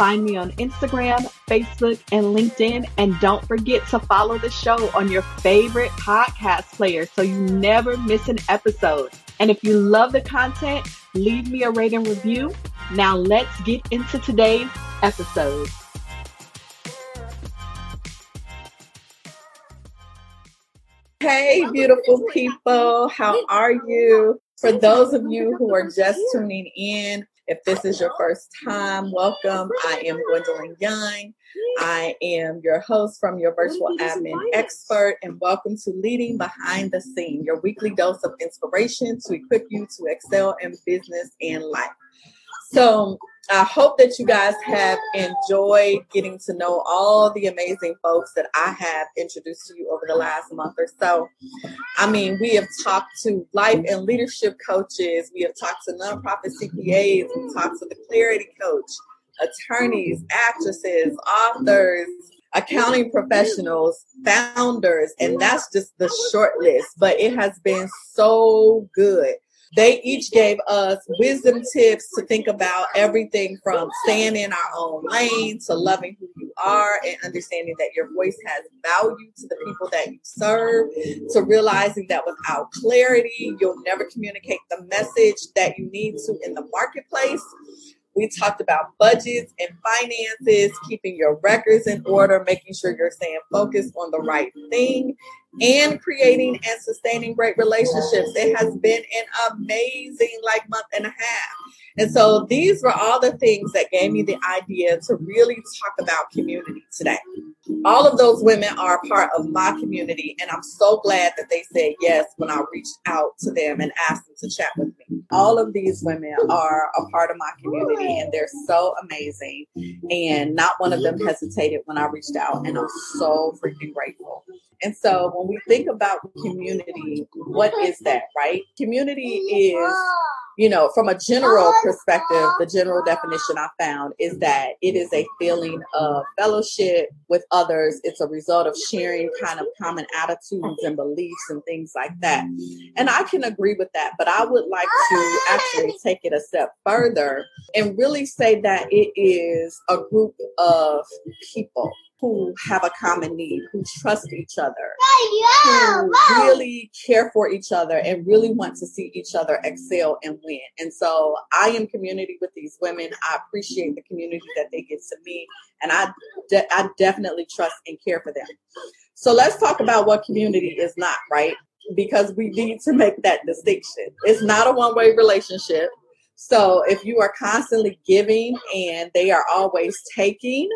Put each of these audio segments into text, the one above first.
Find me on Instagram, Facebook, and LinkedIn. And don't forget to follow the show on your favorite podcast player so you never miss an episode. And if you love the content, leave me a rate and review. Now let's get into today's episode. Hey, beautiful people. How are you? For those of you who are just tuning in, if this is your first time, welcome. I am Gwendolyn Young. I am your host from your virtual admin expert, and welcome to Leading Behind the Scene, your weekly dose of inspiration to equip you to excel in business and life. So, I hope that you guys have enjoyed getting to know all the amazing folks that I have introduced to you over the last month or so. I mean, we have talked to life and leadership coaches, we have talked to nonprofit CPAs, we talked to the clarity coach, attorneys, actresses, authors, accounting professionals, founders, and that's just the short list. But it has been so good they each gave us wisdom tips to think about everything from staying in our own lane to loving who you are and understanding that your voice has value to the people that you serve, to realizing that without clarity, you'll never communicate the message that you need to in the marketplace. We talked about budgets and finances, keeping your records in order, making sure you're staying focused on the right thing, and creating and sustaining great relationships. It has been an amazing like month and a half. And so these were all the things that gave me the idea to really talk about community today. All of those women are part of my community, and I'm so glad that they said yes when I reached out to them and asked them to chat with me. All of these women are a part of my community, and they're so amazing. And not one of them hesitated when I reached out, and I'm so freaking grateful. And so when we think about community, what is that, right? Community is, you know, from a general perspective, the general definition I found is that it is a feeling of fellowship with others. It's a result of sharing kind of common attitudes and beliefs and things like that. And I can agree with that, but I would like to actually take it a step further and really say that it is a group of people who have a common need, who trust each other, who really care for each other and really want to see each other excel and win. And so I am community with these women. I appreciate the community that they give to me, and I, de- I definitely trust and care for them. So let's talk about what community is not, right? Because we need to make that distinction. It's not a one way relationship. So if you are constantly giving and they are always taking,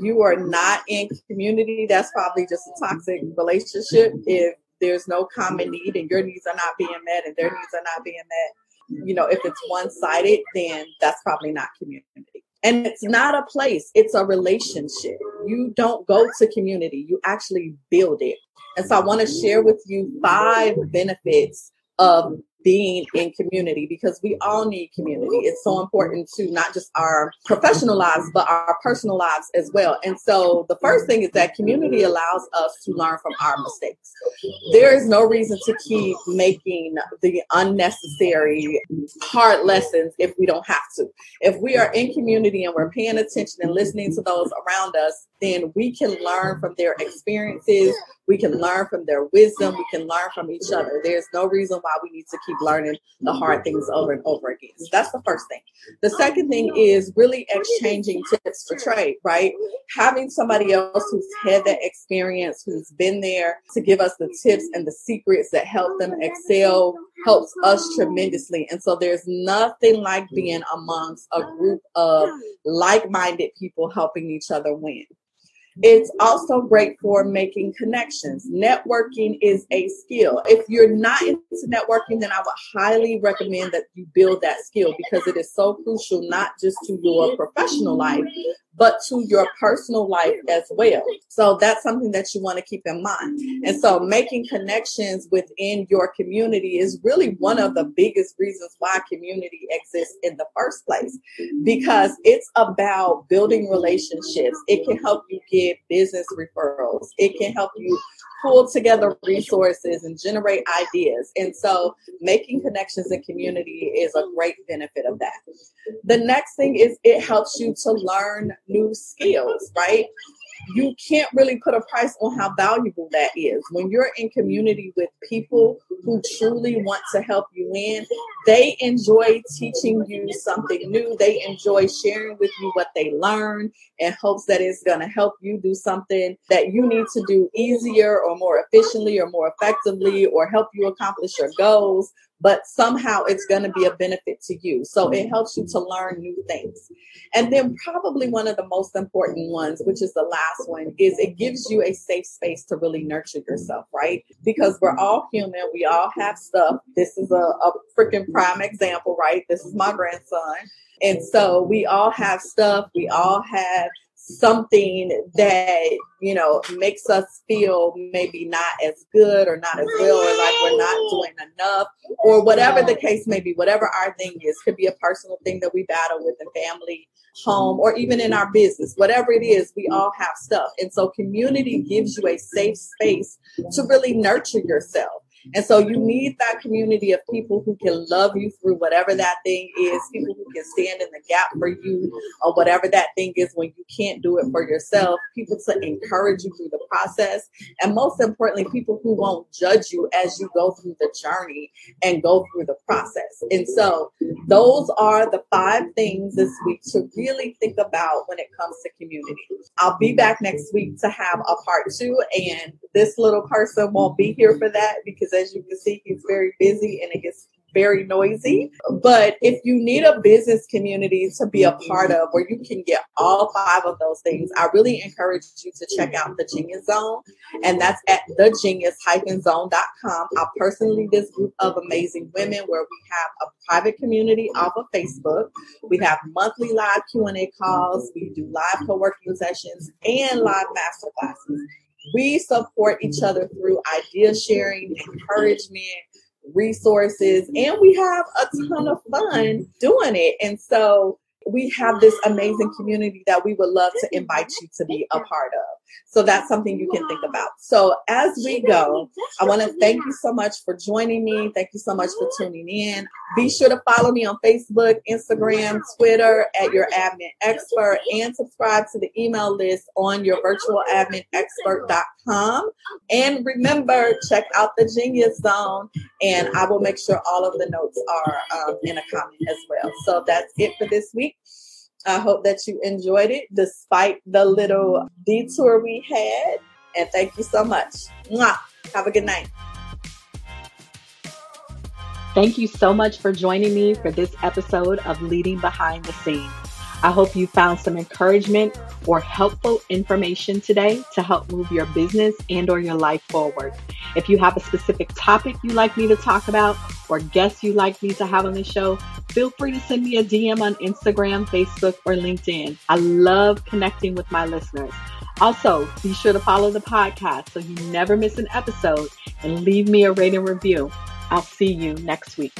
you are not in community, that's probably just a toxic relationship. If there's no common need and your needs are not being met and their needs are not being met, you know, if it's one sided, then that's probably not community. And it's not a place, it's a relationship. You don't go to community, you actually build it. And so I want to share with you five benefits of being in community because we all need community. It's so important to not just our professional lives, but our personal lives as well. And so the first thing is that community allows us to learn from our mistakes. There is no reason to keep making the unnecessary hard lessons if we don't have to. If we are in community and we're paying attention and listening to those around us, then we can learn from their experiences. We can learn from their wisdom. We can learn from each other. There's no reason why we need to keep learning the hard things over and over again. So that's the first thing. The second thing is really exchanging tips for trade, right? Having somebody else who's had that experience, who's been there to give us the tips and the secrets that help them excel helps us tremendously. And so there's nothing like being amongst a group of like minded people helping each other win. It's also great for making connections. Networking is a skill. If you're not into networking, then I would highly recommend that you build that skill because it is so crucial, not just to your professional life, but to your personal life as well. So that's something that you want to keep in mind. And so mm-hmm. making connections within your community is really one of the biggest reasons why community exists in the first place because it's about building relationships. It can help you get business referrals. It can help you pull together resources and generate ideas. And so making connections in community is a great benefit of that. The next thing is it helps you to learn new skills, right? you can't really put a price on how valuable that is. When you're in community with people who truly want to help you in, they enjoy teaching you something new. They enjoy sharing with you what they learn in hopes that it's going to help you do something that you need to do easier or more efficiently or more effectively or help you accomplish your goals but somehow it's going to be a benefit to you. So it helps you to learn new things. And then, probably one of the most important ones, which is the last one, is it gives you a safe space to really nurture yourself, right? Because we're all human, we all have stuff. This is a, a freaking prime example, right? This is my grandson. And so we all have stuff, we all have something that you know makes us feel maybe not as good or not as well or like we're not doing enough or whatever the case may be whatever our thing is could be a personal thing that we battle with in family home or even in our business whatever it is we all have stuff and so community gives you a safe space to really nurture yourself and so you need that community of people who can love you through whatever that thing is, people who can stand in the gap for you or whatever that thing is when you can't do it for yourself, people to encourage you through the process. And most importantly, people who won't judge you as you go through the journey and go through the process. And so those are the five things this week to really think about when it comes to community. I'll be back next week to have a part two, and this little person won't be here for that because as you can see, he's very busy and it gets very noisy. But if you need a business community to be a part of where you can get all five of those things, I really encourage you to check out the Genius Zone. And that's at thegenius-zone.com. I'll personally this group of amazing women where we have a private community off of Facebook. We have monthly live Q&A calls. We do live co-working sessions and live master classes we support each other through idea sharing, encouragement, resources, and we have a ton of fun doing it. And so we have this amazing community that we would love to invite you to be a part of. So that's something you can think about. So as we go, I want to thank you so much for joining me. Thank you so much for tuning in. Be sure to follow me on Facebook, Instagram, Twitter at your admin expert and subscribe to the email list on your virtualadminexpert.com. And remember, check out the Genius Zone and I will make sure all of the notes are um, in a comment as well. So that's it for this week. I hope that you enjoyed it despite the little detour we had. And thank you so much. Mwah. Have a good night. Thank you so much for joining me for this episode of Leading Behind the Scenes. I hope you found some encouragement or helpful information today to help move your business and or your life forward. If you have a specific topic you'd like me to talk about or guests you'd like me to have on the show, feel free to send me a DM on Instagram, Facebook, or LinkedIn. I love connecting with my listeners. Also, be sure to follow the podcast so you never miss an episode and leave me a rating review. I'll see you next week.